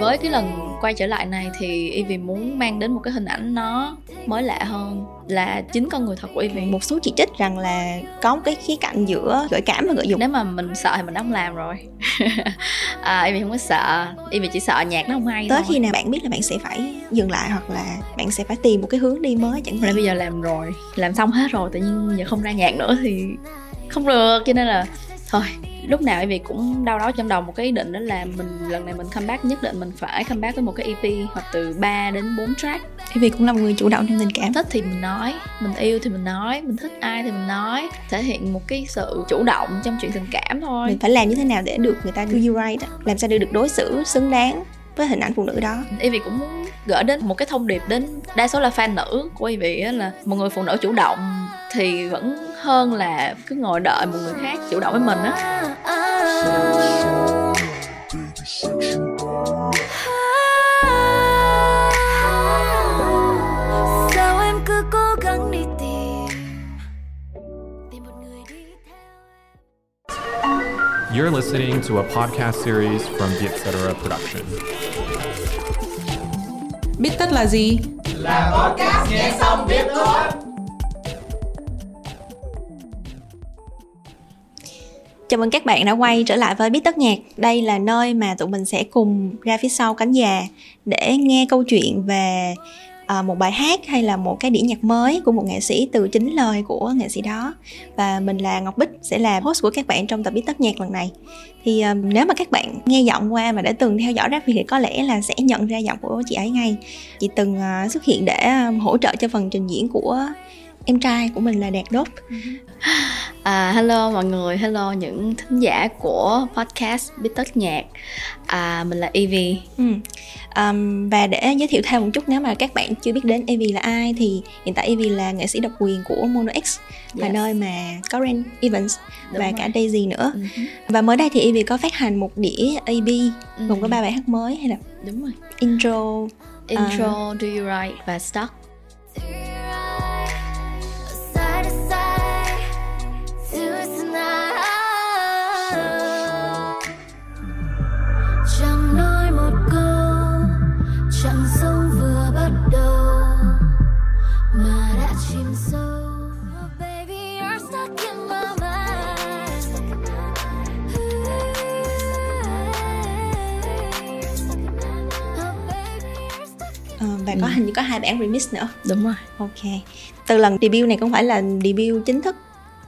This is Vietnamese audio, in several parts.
với cái lần quay trở lại này thì Evie muốn mang đến một cái hình ảnh nó mới lạ hơn. Là chính con người thật của Evie. Một số chỉ trích rằng là có một cái khía cạnh giữa gợi cảm và gợi dục. Nếu mà mình sợ thì mình không làm rồi. À, Evie không có sợ. Evie chỉ sợ nhạc nó không hay tới thôi. khi nào bạn biết là bạn sẽ phải dừng lại hoặc là bạn sẽ phải tìm một cái hướng đi mới chẳng là hạn bây giờ làm rồi. Làm xong hết rồi tự nhiên giờ không ra nhạc nữa thì không được. Cho nên là thôi lúc nào Ivy cũng đau đó trong đầu. Một cái ý định đó là mình lần này mình comeback nhất định mình phải comeback với một cái EP hoặc từ 3 đến 4 track. Vì cũng là một người chủ động trong tình cảm. Thích thì mình nói mình yêu thì mình nói mình thích ai thì mình nói. Thể hiện một cái sự chủ động trong chuyện tình cảm thôi. Mình phải làm như thế nào để được người ta do you right đó. làm sao để được đối xử xứng đáng với hình ảnh phụ nữ đó? Ivy cũng muốn gửi đến một cái thông điệp đến đa số là fan nữ của á là một người phụ nữ chủ động thì vẫn hơn là cứ ngồi đợi một người khác chủ động với mình á sao em cứ cố gắng đi tìm tìm một người đi theo You're listening to a podcast series from the Etc. Production. Biết tất là gì? Chào mừng các bạn đã quay trở lại với Biết Tất Nhạc. Đây là nơi mà tụi mình sẽ cùng ra phía sau cánh già để nghe câu chuyện về à, một bài hát hay là một cái đĩa nhạc mới của một nghệ sĩ từ chính lời của nghệ sĩ đó. Và mình là Ngọc Bích sẽ là host của các bạn trong tập Biết Tất Nhạc lần này. Thì à, nếu mà các bạn nghe giọng qua mà đã từng theo dõi Rap thì có lẽ là sẽ nhận ra giọng của chị ấy ngay. Chị từng à, xuất hiện để hỗ trợ cho phần trình diễn của em trai của mình là Đạt Đốt. À, hello mọi người, hello những thính giả của podcast Biết Tất Nhạc. À, Mình là Evie. Ừ. Um, và để giới thiệu thêm một chút nếu mà các bạn chưa biết đến Evie là ai thì hiện tại Evie là nghệ sĩ độc quyền của Mono X là Yes. nơi mà có Ren Evans Đúng và rồi. cả Daisy nữa. Hứ, và mới đây thì Evie có phát hành một đĩa EP ừ, gồm có ba bài hát mới hay là Đúng rồi. intro Intro, Do You Right và Stuck có hai bản remix nữa. Đúng rồi. Ok. Từ lần debut này cũng phải là debut chính thức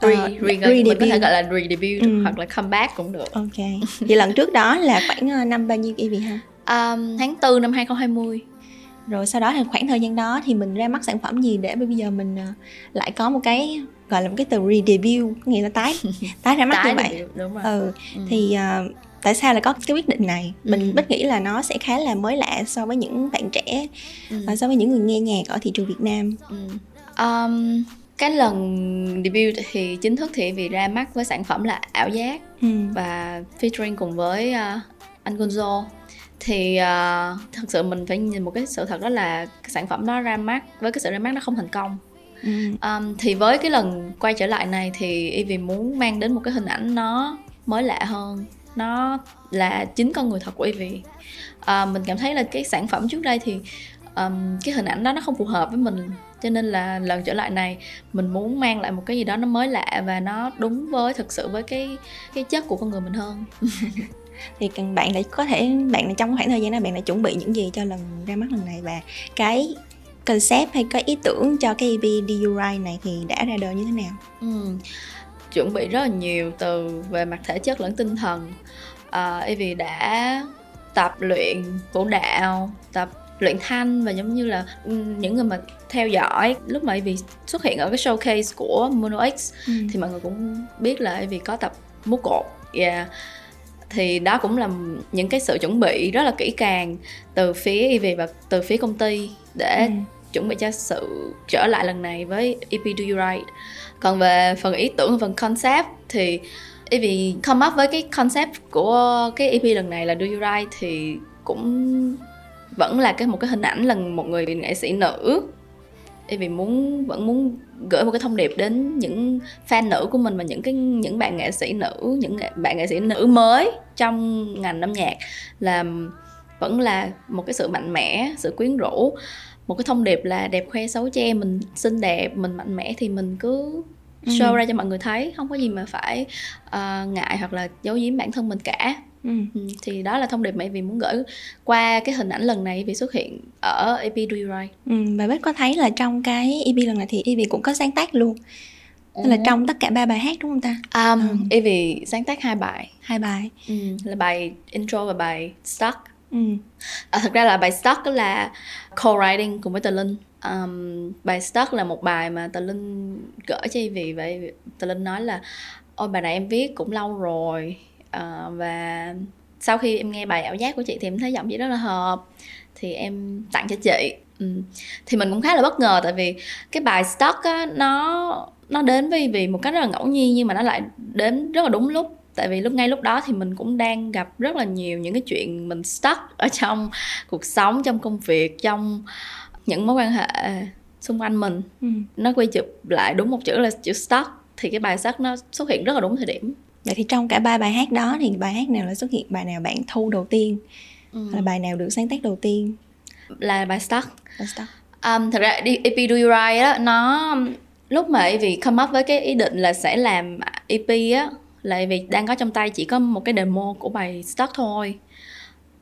Re, Ờ, re, mình có thể gọi là re-debut Ừ. hoặc là comeback cũng được. Ok. Vậy lần trước đó là khoảng ờ, năm bao nhiêu Evie ha? Um, Tháng 4 năm 2020 rồi sau đó thì khoảng thời gian đó thì mình ra mắt sản phẩm gì để bây giờ mình ờ, lại có một cái gọi là một cái từ re-debut nghĩa là tái tái ra mắt như vậy. debut, Đúng rồi. Ừ Ừ. thì ờ, tại sao lại có cái quyết định này mình Ừ. bích nghĩ là nó sẽ khá là mới lạ so với những bạn trẻ Ừ. và so với những người nghe nhạc ở thị trường Việt Nam Ừ. Um, cái lần debut thì chính thức thì vì ra mắt với sản phẩm là ảo giác ừ. và featuring cùng với uh, anh Gonzo thì uh, thật sự mình phải nhìn một cái sự thật đó là cái sản phẩm đó ra mắt với cái sự ra mắt nó không thành công Ừ. um, thì với cái lần quay trở lại này thì Evie muốn mang đến một cái hình ảnh nó mới lạ hơn nó là chính con người thật của Evie à, mình cảm thấy là cái sản phẩm trước đây thì um, cái hình ảnh đó nó không phù hợp với mình cho nên là lần trở lại này mình muốn mang lại một cái gì đó nó mới lạ và nó đúng với thực sự với cái cái chất của con người mình hơn thì cần bạn đã có thể bạn trong khoảng thời gian đó bạn đã chuẩn bị những gì cho lần ra mắt lần này và cái concept hay cái ý tưởng cho cái EP Right này thì đã ra đời như thế nào Ừ. chuẩn bị rất là nhiều từ về mặt thể chất lẫn tinh thần à, Evie đã tập luyện vũ đạo tập luyện thanh và giống như là những người mà theo dõi lúc mà Evie xuất hiện ở cái showcase của Mono X ừ. thì mọi người cũng biết là Evie có tập múa cột yeah. thì đó cũng là những cái sự chuẩn bị rất là kỹ càng từ phía Evie và từ phía công ty để Ừ chuẩn bị cho sự trở lại lần này với EP Do You Right. Còn về phần ý tưởng phần concept thì vì come up với cái concept của cái EP lần này là Do You Right thì cũng vẫn là cái một cái hình ảnh là một người nghệ sĩ nữ. Vì muốn, vẫn muốn gửi một cái thông điệp đến những fan nữ của mình và những cái, những bạn nghệ sĩ nữ, những bạn nghệ sĩ nữ mới trong ngành âm nhạc là vẫn là một cái sự mạnh mẽ, sự quyến rũ một cái thông điệp là đẹp khoe xấu che mình xinh đẹp mình mạnh mẽ thì mình cứ show Ừ. ra cho mọi người thấy không có gì mà phải ờ, ngại hoặc là giấu giếm bản thân mình cả Ừ. Ừ, thì đó là thông điệp mà vì muốn gửi qua cái hình ảnh lần này vì xuất hiện ở EP Do You Right Ừ, và Bích có thấy là trong cái EP lần này thì Ivy cũng có sáng tác luôn Tức là trong tất cả ba bài hát đúng không ta? um, Ừ. Evie sáng tác hai bài Hai bài ừ, là bài intro và bài stuck ừ. à, thật ra là bài stuck là co-writing cùng với Tờ Linh um, bài stuck là một bài mà Tờ Linh gửi cho vì vậy Tờ Linh nói là ôi bài này em viết cũng lâu rồi uh, và sau khi em nghe bài ảo giác của chị thì em thấy giọng chị rất là hợp thì em tặng cho chị ừ. thì mình cũng khá là bất ngờ tại vì cái bài stuck á nó nó đến vì vì một cách rất là ngẫu nhiên nhưng mà nó lại đến rất là đúng lúc tại vì lúc ngay lúc đó thì mình cũng đang gặp rất là nhiều những cái chuyện mình stuck ở trong cuộc sống trong công việc trong những mối quan hệ xung quanh mình Ừ. nó quay chụp lại đúng một chữ là chữ stuck thì cái bài stuck nó xuất hiện rất là đúng thời điểm Vậy thì trong cả ba bài hát đó thì bài hát nào là xuất hiện bài nào bạn thu đầu tiên Ừ. là bài nào được sáng tác đầu tiên? là bài stuck Là Stuck. Um, thật ra EP Do You Right á nó lúc mà vì come up với cái ý định là sẽ làm EP á là vì đang có trong tay chỉ có một cái demo của bài Stuck thôi.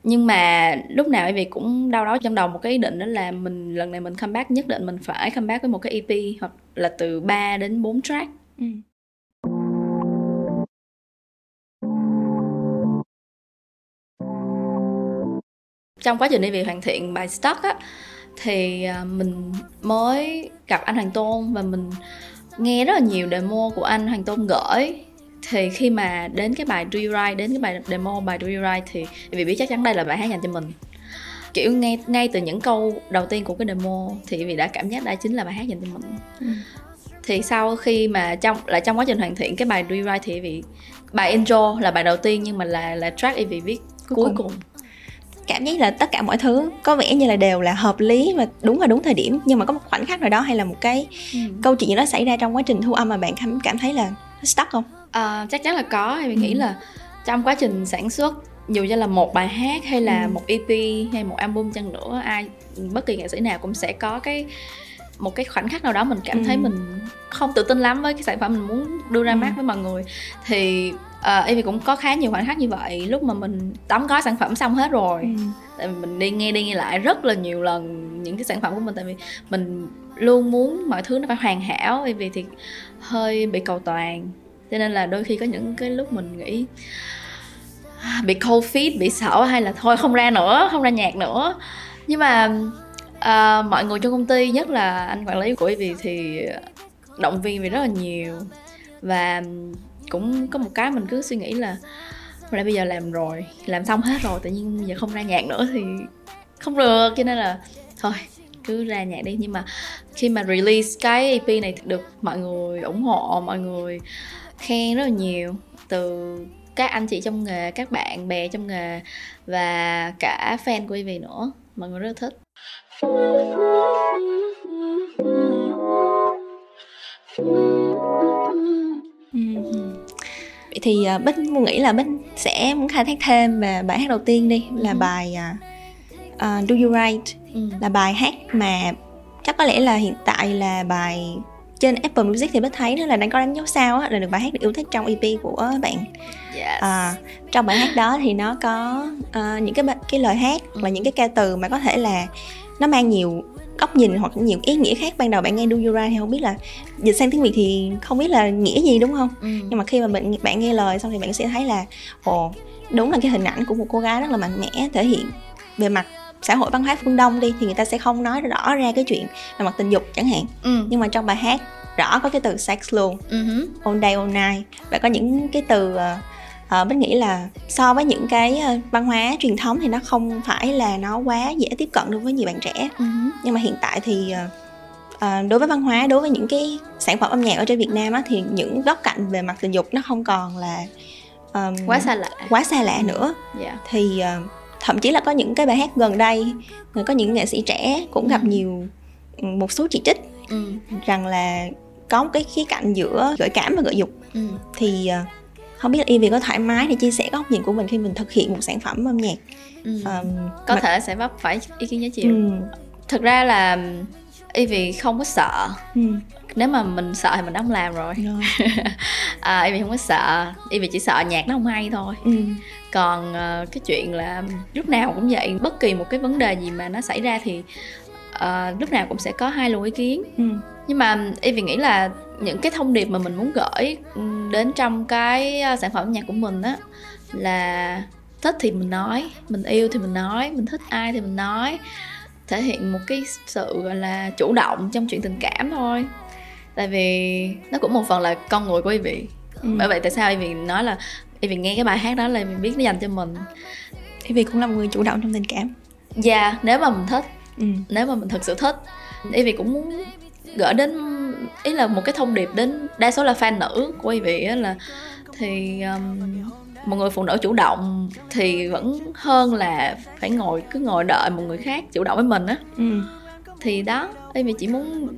Nhưng mà lúc nào vì cũng đau đó trong đầu một cái ý định đó là mình lần này mình comeback nhất định mình phải comeback với một cái EP hoặc là từ 3 đến 4 track. Ừ. trong quá trình đi về hoàn thiện bài Stuck á thì à, mình mới gặp anh Hoàng Tôn và mình nghe rất là nhiều demo của anh Hoàng Tôn gửi thì khi mà đến cái bài Do You Right đến cái bài demo bài Do You Right thì vì biết chắc chắn đây là bài hát dành cho mình kiểu ngay ngay từ những câu đầu tiên của cái demo thì vì đã cảm giác đây chính là bài hát dành cho mình Ừ. thì sau khi mà trong lại trong quá trình hoàn thiện cái bài Right thì vì bài intro là bài đầu tiên nhưng mà là là track vì viết Cuối cuối, cùng. cùng. Cảm giác là tất cả mọi thứ có vẻ như là đều là hợp lý và đúng vào đúng thời điểm nhưng mà có một khoảnh khắc nào đó hay là một cái Ừ. câu chuyện gì đó xảy ra trong quá trình thu âm mà bạn cảm cảm thấy là stuck không? À, chắc chắn là có thì mình nghĩ Ừ. là trong quá trình sản xuất dù cho là một bài hát hay là Ừ. một EP hay một album chăng nữa ai bất kỳ nghệ sĩ nào cũng sẽ có cái một cái khoảnh khắc nào đó mình cảm Ừ. thấy mình không tự tin lắm với cái sản phẩm mình muốn đưa ra Ừ. mắt với mọi người thì uh, Evie cũng có khá nhiều khoảnh khắc như vậy lúc mà mình đóng gói sản phẩm xong hết rồi. Ừ. tại vì mình đi nghe đi nghe lại rất là nhiều lần những cái sản phẩm của mình tại vì mình luôn muốn mọi thứ nó phải hoàn hảo vì thì hơi bị cầu toàn. Cho nên là đôi khi có những cái lúc mình nghĩ "À, bị cold feet bị sợ hay là thôi không ra nữa không ra nhạc nữa. Nhưng mà à, mọi người trong công ty nhất là anh quản lý của vì thì động viên vì rất là nhiều. Và cũng có một cái mình cứ suy nghĩ là nãy bây giờ làm rồi làm xong hết rồi tự nhiên bây giờ không ra nhạc nữa thì không được. Cho nên là thôi cứ ra nhạc đi. Nhưng mà khi mà release cái EP này được mọi người ủng hộ mọi người khen rất là nhiều từ các anh chị trong nghề các bạn bè trong nghề và cả fan của Evie nữa. Mọi người rất là thích. Ừ. Thì uh, Bích muốn nghĩ là Bích sẽ muốn khai thác thêm về bài hát đầu tiên đi là Ừ. bài à, à, Do You Right ừ. là bài hát mà chắc có lẽ là hiện tại là bài trên Apple Music thì Bích thấy đó là đang có đánh dấu sao á, là được bài hát được yêu thích trong EP của bạn yes. à, trong bài hát đó thì nó có ờ, những cái cái lời hát Ừ. và những cái ca từ mà có thể là nó mang nhiều góc nhìn hoặc nhiều ý nghĩa khác ban đầu bạn nghe Right thì không biết là dịch sang tiếng Việt thì không biết là nghĩa gì đúng không ừ. nhưng mà khi mà bạn bạn nghe lời xong thì bạn sẽ thấy là ồ đúng là cái hình ảnh của một cô gái rất là mạnh mẽ thể hiện về mặt xã hội văn hóa phương đông đi thì người ta sẽ không nói rõ ra cái chuyện là mặt tình dục chẳng hạn ừ. nhưng mà trong bài hát rõ có cái từ sex luôn Ừ hứ. all day all night và có những cái từ uh, uh, Bích nghĩ là so với những cái ờ, văn hóa truyền thống thì nó không phải là nó quá dễ tiếp cận được với nhiều bạn trẻ. Ừ hứ. nhưng mà hiện tại thì ờ, đối với văn hóa đối với những cái sản phẩm âm nhạc ở trên Việt Nam á, thì những góc cạnh về mặt tình dục nó không còn là ờm, quá xa lạ. quá xa lạ nữa. Dạ. Thì ờ, thậm chí là có những cái bài hát gần đây có những nghệ sĩ trẻ cũng gặp Ừ. nhiều ừ, một số chỉ trích ừ. rằng là có một cái khía cạnh giữa gợi cảm và gợi dục. Ừ. Thì ờ, không biết Ivy có thoải mái để chia sẻ góc nhìn của mình khi mình thực hiện một sản phẩm âm nhạc? Ừ. Ờm, có mà- thể sẽ vấp phải ý kiến trái chiều ừ, thực ra là y vì không có sợ. Ừ, nếu mà mình sợ thì mình đã không làm rồi. Rồi, à, không có sợ. Y vì chỉ sợ nhạc nó không hay thôi. Ừ, còn ờ, cái chuyện là lúc nào cũng vậy bất kỳ một cái vấn đề gì mà nó xảy ra thì ờ, lúc nào cũng sẽ có hai luồng ý kiến. Ừ, nhưng mà y vì nghĩ là những cái thông điệp mà mình muốn gửi ừm, đến trong cái ờ, sản phẩm nhạc của mình á là thích thì mình nói mình yêu thì mình nói mình thích ai thì mình nói thể hiện một cái sự gọi là chủ động trong chuyện tình cảm thôi. Tại vì nó cũng một phần là con người của y vị. Ừ. bởi vậy tại sao y vị nói là y vị nghe cái bài hát đó là mình biết nó dành cho mình. Ivy cũng là một người chủ động trong tình cảm. Và nếu mà mình thích ừ, nếu mà mình thực sự thích y vị cũng muốn gửi đến ý là một cái thông điệp đến đa số là fan nữ của y vị á là thì um, một người phụ nữ chủ động thì vẫn hơn là phải ngồi cứ ngồi đợi một người khác chủ động với mình á. Ừ, thì đó em chỉ muốn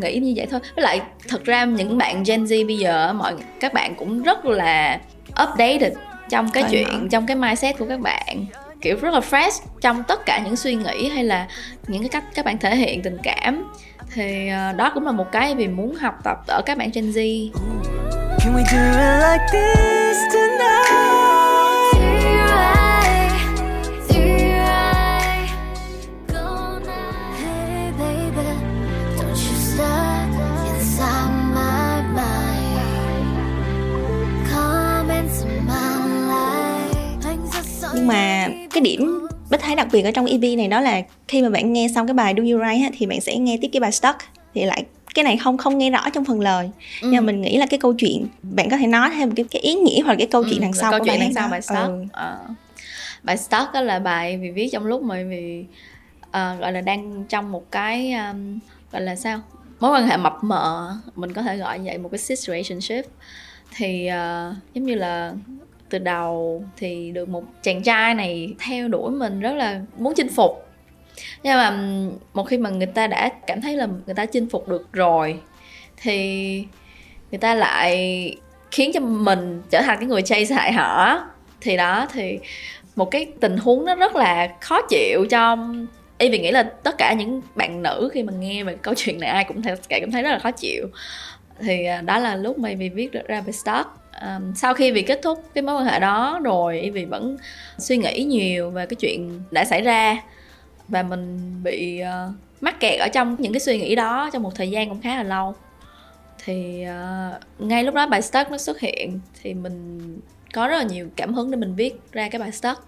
nghĩ như vậy thôi. Với lại thật ra những bạn Gen Z bây giờ mọi các bạn cũng rất là updated trong cái Cởi chuyện mở. trong cái mindset của các bạn. Kiểu rất là fresh trong tất cả những suy nghĩ hay là những cái cách các bạn thể hiện tình cảm thì ờ, đó cũng là một cái vì muốn học tập ở các bạn Gen Z. Can we do it like this tonight? Nhưng mà cái điểm Bích thấy đặc biệt ở trong EP này đó là khi mà bạn nghe xong cái bài Do You Right á, thì bạn sẽ nghe tiếp cái bài Stuck thì lại cái này không không nghe rõ trong phần lời Ừ. nhưng mà mình nghĩ là cái câu chuyện bạn có thể nói thêm cái cái ý nghĩa hoặc là cái câu chuyện Ừ, đằng sau câu của chuyện bài đằng sau bài stock Ừ. Ờ. bài stock đó là bài vì viết trong lúc mà vì ờ, gọi là đang trong một cái um, gọi là sao mối quan hệ mập mờ mình có thể gọi vậy một cái situationship thì ờ, giống như là từ đầu thì được một chàng trai này theo đuổi mình rất là muốn chinh phục. Nhưng mà một khi mà người ta đã cảm thấy là người ta chinh phục được rồi thì người ta lại khiến cho mình trở thành cái người chase hại họ thì đó, thì một cái tình huống nó rất là khó chịu cho y vì nghĩ là tất cả những bạn nữ khi mà nghe về câu chuyện này ai cũng thấy cảm thấy rất là khó chịu. Thì à, đó là lúc mà vì viết được ra về stock à, sau khi vì kết thúc cái mối quan hệ đó rồi vì vẫn suy nghĩ nhiều về cái chuyện đã xảy ra và mình bị ờ, mắc kẹt ở trong những cái suy nghĩ đó trong một thời gian cũng khá là lâu. Thì ờ, ngay lúc đó bài stuck nó xuất hiện thì mình có rất là nhiều cảm hứng để mình viết ra cái bài stuck.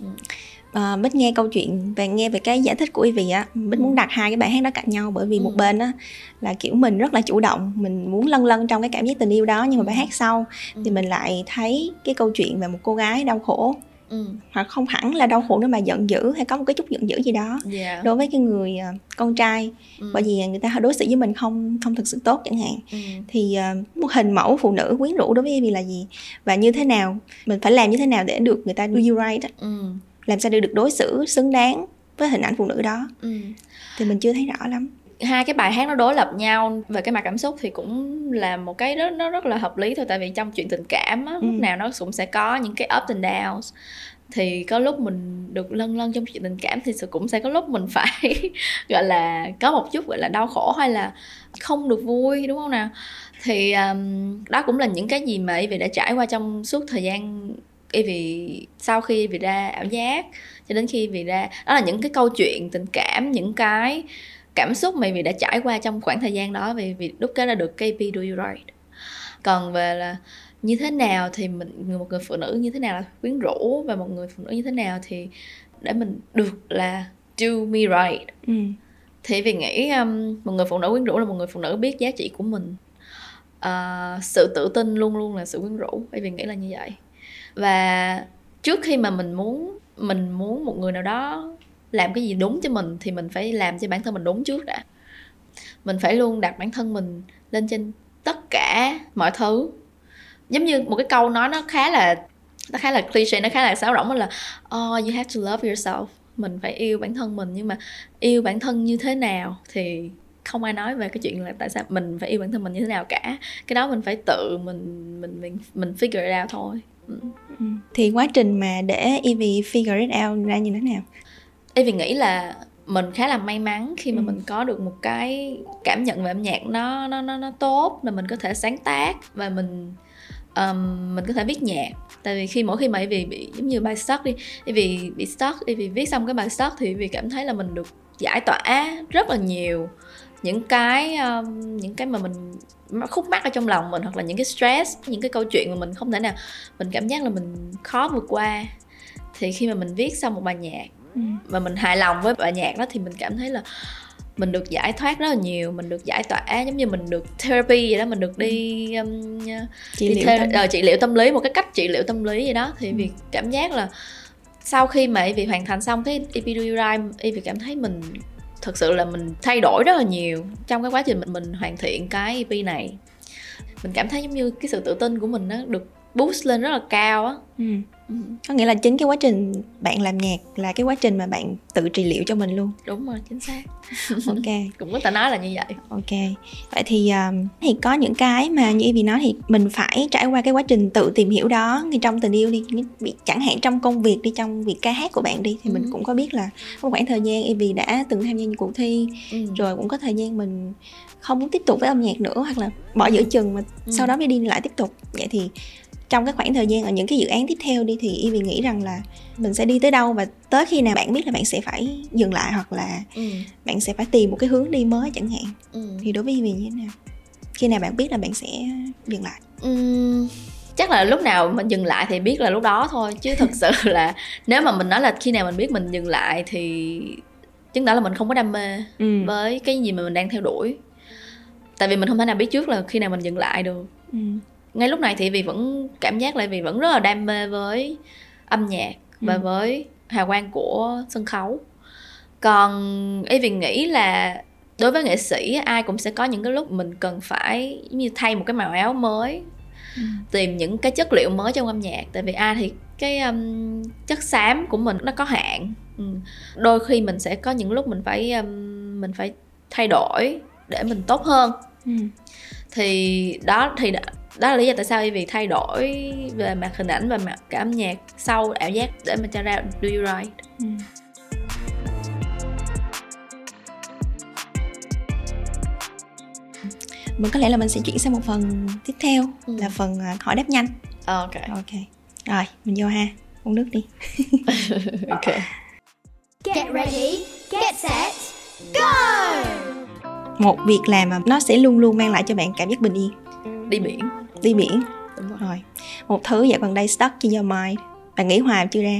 Ừ. À, Bích nghe câu chuyện và nghe về cái giải thích của Ivy á Bích muốn đặt hai cái bài hát đó cạnh nhau bởi vì một Ừ. bên á là kiểu mình rất là chủ động mình muốn lân lân trong cái cảm giác tình yêu đó nhưng mà bài hát sau thì Ừ. mình lại thấy cái câu chuyện về một cô gái đau khổ ừ. hoặc không hẳn là đau khổ nữa mà giận dữ hay có một cái chút giận dữ gì đó yeah. đối với cái người à, con trai Ừ. bởi vì người ta đối xử với mình không không thực sự tốt chẳng hạn ừ. thì một hình mẫu phụ nữ quyến rũ đối với Ivy là gì và như thế nào mình phải làm như thế nào để được người ta do you right á. Ừ. làm sao để được đối xử xứng đáng với hình ảnh phụ nữ đó? Ừ. thì mình chưa thấy rõ lắm. Hai cái bài hát nó đối lập nhau về cái mặt cảm xúc thì cũng là một cái rất nó rất là hợp lý thôi. Tại vì trong chuyện tình cảm á, lúc Ừ. nào nó cũng sẽ có những cái ups and downs. Thì có lúc mình được lân lân trong chuyện tình cảm thì sự cũng sẽ có lúc mình phải gọi là có một chút gọi là đau khổ hay là không được vui đúng không nào? Thì um, đó cũng là những cái gì mà Ivy đã trải qua trong suốt thời gian Ivy sau khi Ivy ra ảo giác cho đến khi Ivy ra đó là những cái câu chuyện tình cảm những cái cảm xúc mà vì đã trải qua trong khoảng thời gian đó vì vì đúc kết ra được KP Do You Right. Còn về là như thế nào thì mình một người phụ nữ như thế nào là quyến rũ và một người phụ nữ như thế nào thì để mình được là do me right. Ừ. thì vì nghĩ um, một người phụ nữ quyến rũ là một người phụ nữ biết giá trị của mình. Ờ, sự tự tin luôn luôn là sự quyến rũ bởi vì nghĩ là như vậy và trước khi mà mình muốn mình muốn một người nào đó làm cái gì đúng cho mình thì mình phải làm cho bản thân mình đúng trước đã. Mình phải luôn đặt bản thân mình lên trên tất cả mọi thứ. Giống như một cái câu nói nó khá là, nó khá là cliché, nó khá là sáo rỗng là oh you have to love yourself. Mình phải yêu bản thân mình, nhưng mà yêu bản thân như thế nào thì không ai nói về cái chuyện là tại sao mình phải yêu bản thân mình như thế nào cả. Cái đó mình phải tự mình mình mình mình figure it out thôi thì quá trình mà để Evie figure it out ra như thế nào Evie nghĩ là mình khá là may mắn khi mà Ừ. mình có được một cái cảm nhận về âm nhạc nó nó nó nó tốt là mình có thể sáng tác và mình um, mình có thể viết nhạc tại vì khi mỗi khi mà Evie bị giống như bài stuck đi Evie bị stuck Evie viết xong cái bài stuck thì Evie cảm thấy là mình được giải tỏa rất là nhiều những cái um, những cái mà mình khúc mắc ở trong lòng mình hoặc là những cái stress những cái câu chuyện mà mình không thể nào mình cảm giác là mình khó vượt qua thì khi mà mình viết xong một bài nhạc ừ. và mình hài lòng với bài nhạc đó thì mình cảm thấy là mình được giải thoát rất là nhiều mình được giải tỏa giống như mình được therapy vậy đó mình được đi um, trị đi liệu thê- tâm. ờ, trị liệu tâm lý một cái cách trị liệu tâm lý vậy đó. Thì Ừ. vì cảm giác là sau khi mà vì hoàn thành xong cái EP Do You Right vì cảm thấy mình thực sự là mình thay đổi rất là nhiều trong cái quá trình mình, mình hoàn thiện cái EP này. Mình cảm thấy giống như cái sự tự tin của mình nó được boost lên rất là cao á. Ừ. ừ, có nghĩa là chính cái quá trình bạn làm nhạc là cái quá trình mà bạn tự trị liệu cho mình luôn. Đúng rồi chính xác. Ok. Cũng có thể nói là như vậy. Ok. Vậy thì um, thì có những cái mà như Evie nói thì mình phải trải qua cái quá trình tự tìm hiểu đó. Ngay trong tình yêu đi chẳng hạn trong công việc đi trong việc ca hát của bạn đi thì mình Ừ. cũng có biết là có một khoảng thời gian Evie đã từng tham gia những cuộc thi ừ. rồi cũng có thời gian mình không muốn tiếp tục với âm nhạc nữa hoặc là bỏ giữa chừng mà Ừ. sau đó mới đi lại tiếp tục. Vậy thì trong cái khoảng thời gian ở những cái dự án tiếp theo đi thì Evie nghĩ rằng là mình sẽ đi tới đâu và tới khi nào bạn biết là bạn sẽ phải dừng lại hoặc là Ừ. bạn sẽ phải tìm một cái hướng đi mới chẳng hạn Ừ. thì đối với Evie như thế nào khi nào bạn biết là bạn sẽ dừng lại Ừm, chắc là lúc nào mình dừng lại thì biết là lúc đó thôi chứ thực sự là nếu mà mình nói là khi nào mình biết mình dừng lại thì chứng tỏ là mình không có đam mê ừ. với cái gì mà mình đang theo đuổi tại vì mình không thể nào biết trước là khi nào mình dừng lại được Ừ. ngay lúc này thì vì vẫn cảm giác là vì vẫn rất là đam mê với âm nhạc và Ừ. với hào quang của sân khấu còn ý vì nghĩ là đối với nghệ sĩ ai cũng sẽ có những cái lúc mình cần phải giống như thay một cái màu áo mới Ừ. tìm những cái chất liệu mới trong âm nhạc tại vì ai thì cái um, chất xám của mình nó có hạn ừ. đôi khi mình sẽ có những lúc mình phải um, mình phải thay đổi để mình tốt hơn Ừ. thì đó thì đó, là lý do tại sao vì thay đổi về mặt hình ảnh và mặt cả âm nhạc sau ảo giác để mà cho ra Do You Right Ừ. mình có lẽ là mình sẽ chuyển sang một phần tiếp theo Ừ. là phần à, hỏi đáp nhanh. Ok. Ok. Rồi mình vô ha. Uống nước đi. Ok. Get ready, get set, go! một việc làm mà nó sẽ luôn luôn mang lại cho bạn cảm giác bình yên. Đi biển đi biển. Đúng rồi. Rồi. Một thứ dạo gần đây stuck in your mind. Bạn nghĩ hoài chưa ra?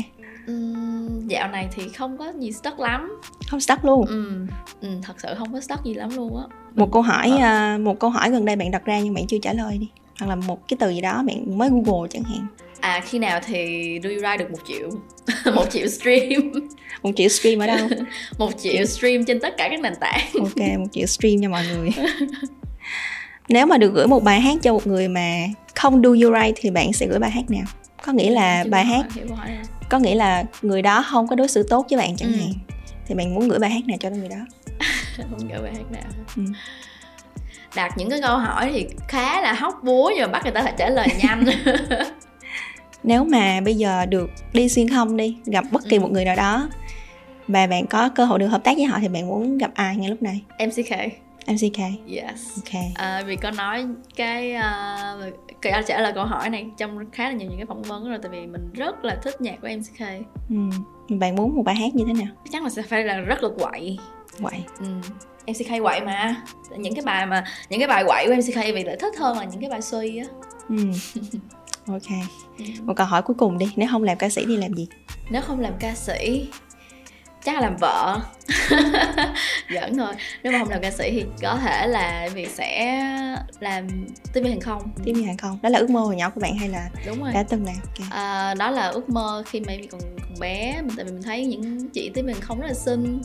Dạo này thì không có gì stuck lắm. Không stuck luôn. Ừm, ừm, thật sự không có stuck gì lắm luôn á. Một câu hỏi Ờ. à, một câu hỏi gần đây bạn đặt ra nhưng bạn chưa trả lời đi. Hoặc là một cái từ gì đó bạn mới google chẳng hạn. À khi nào thì Right được một triệu. Một triệu stream. Một triệu stream ở đâu? Một triệu stream trên tất cả các nền tảng. Ok một triệu stream cho mọi người nếu mà được gửi một bài hát cho một người mà không do you right thì bạn sẽ gửi bài hát nào? Có nghĩa là Chưa bài hát có nghĩa là người đó không có đối xử tốt với bạn chẳng Ừ. hạn thì bạn muốn gửi bài hát nào cho người đó? Không gửi bài hát nào Ừ. đặt những cái câu hỏi thì khá là hóc búa nhưng mà bắt người ta phải trả lời nhanh. Nếu mà bây giờ được đi xuyên không đi gặp bất kỳ Ừ. một người nào đó và bạn có cơ hội được hợp tác với họ thì bạn muốn gặp ai ngay lúc này? MCK MCK yes. Ok. À, vì có nói cái uh, cái trả lời câu hỏi này trong khá là nhiều những cái phỏng vấn rồi tại vì mình rất là thích nhạc của MCK ừ. bạn muốn một bài hát như thế nào? Chắc là sẽ phải là rất là quậy. Vậy ừ. MCK quậy mà. Những cái bài mà những cái bài quậy của MCK vì lại thích hơn là những cái bài suy á. Ừ. ok. Một câu hỏi cuối cùng đi nếu không làm ca sĩ thì làm gì? Nếu không làm ca sĩ chắc là làm vợ. Giỡn thôi. Nếu mà không làm ca sĩ thì có thể là vì sẽ làm tiếp viên hàng không. Tiếp viên hàng không. Đó là ước mơ hồi nhỏ của bạn hay là đúng rồi. đã từng làm? Ok. À, đó là ước mơ khi mà em còn còn bé. Tại vì mình thấy những chị tiếp viên hàng không rất là xinh.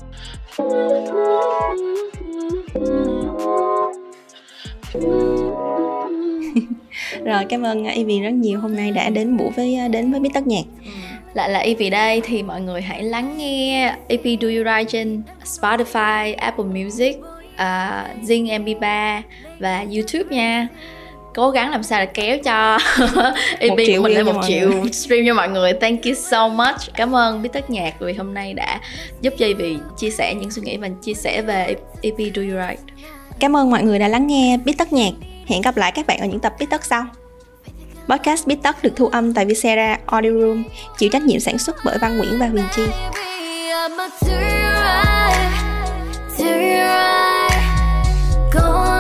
Rồi cảm ơn Ivy rất nhiều. Hôm nay đã đến buổi với đến với biết tất nhạc lại là Evie đây thì mọi người hãy lắng nghe EP Do You Right trên Spotify, Apple Music à, Zing MP3 và YouTube nha. Cố gắng làm sao để kéo cho EP của mình lên một triệu stream cho mọi người. Thank you so much. Cảm ơn biết tất nhạc vì hôm nay đã giúp cho vì chia sẻ những suy nghĩ và chia sẻ về EP Do You Right Cảm ơn mọi người đã lắng nghe Biết Tất Nhạc. Hẹn gặp lại các bạn ở những tập Biết Tất sau. Podcast Bít Tóc được thu âm tại Vietcetera Audio Room, chịu trách nhiệm sản xuất bởi Văn Nguyễn và Huyền Chi. Go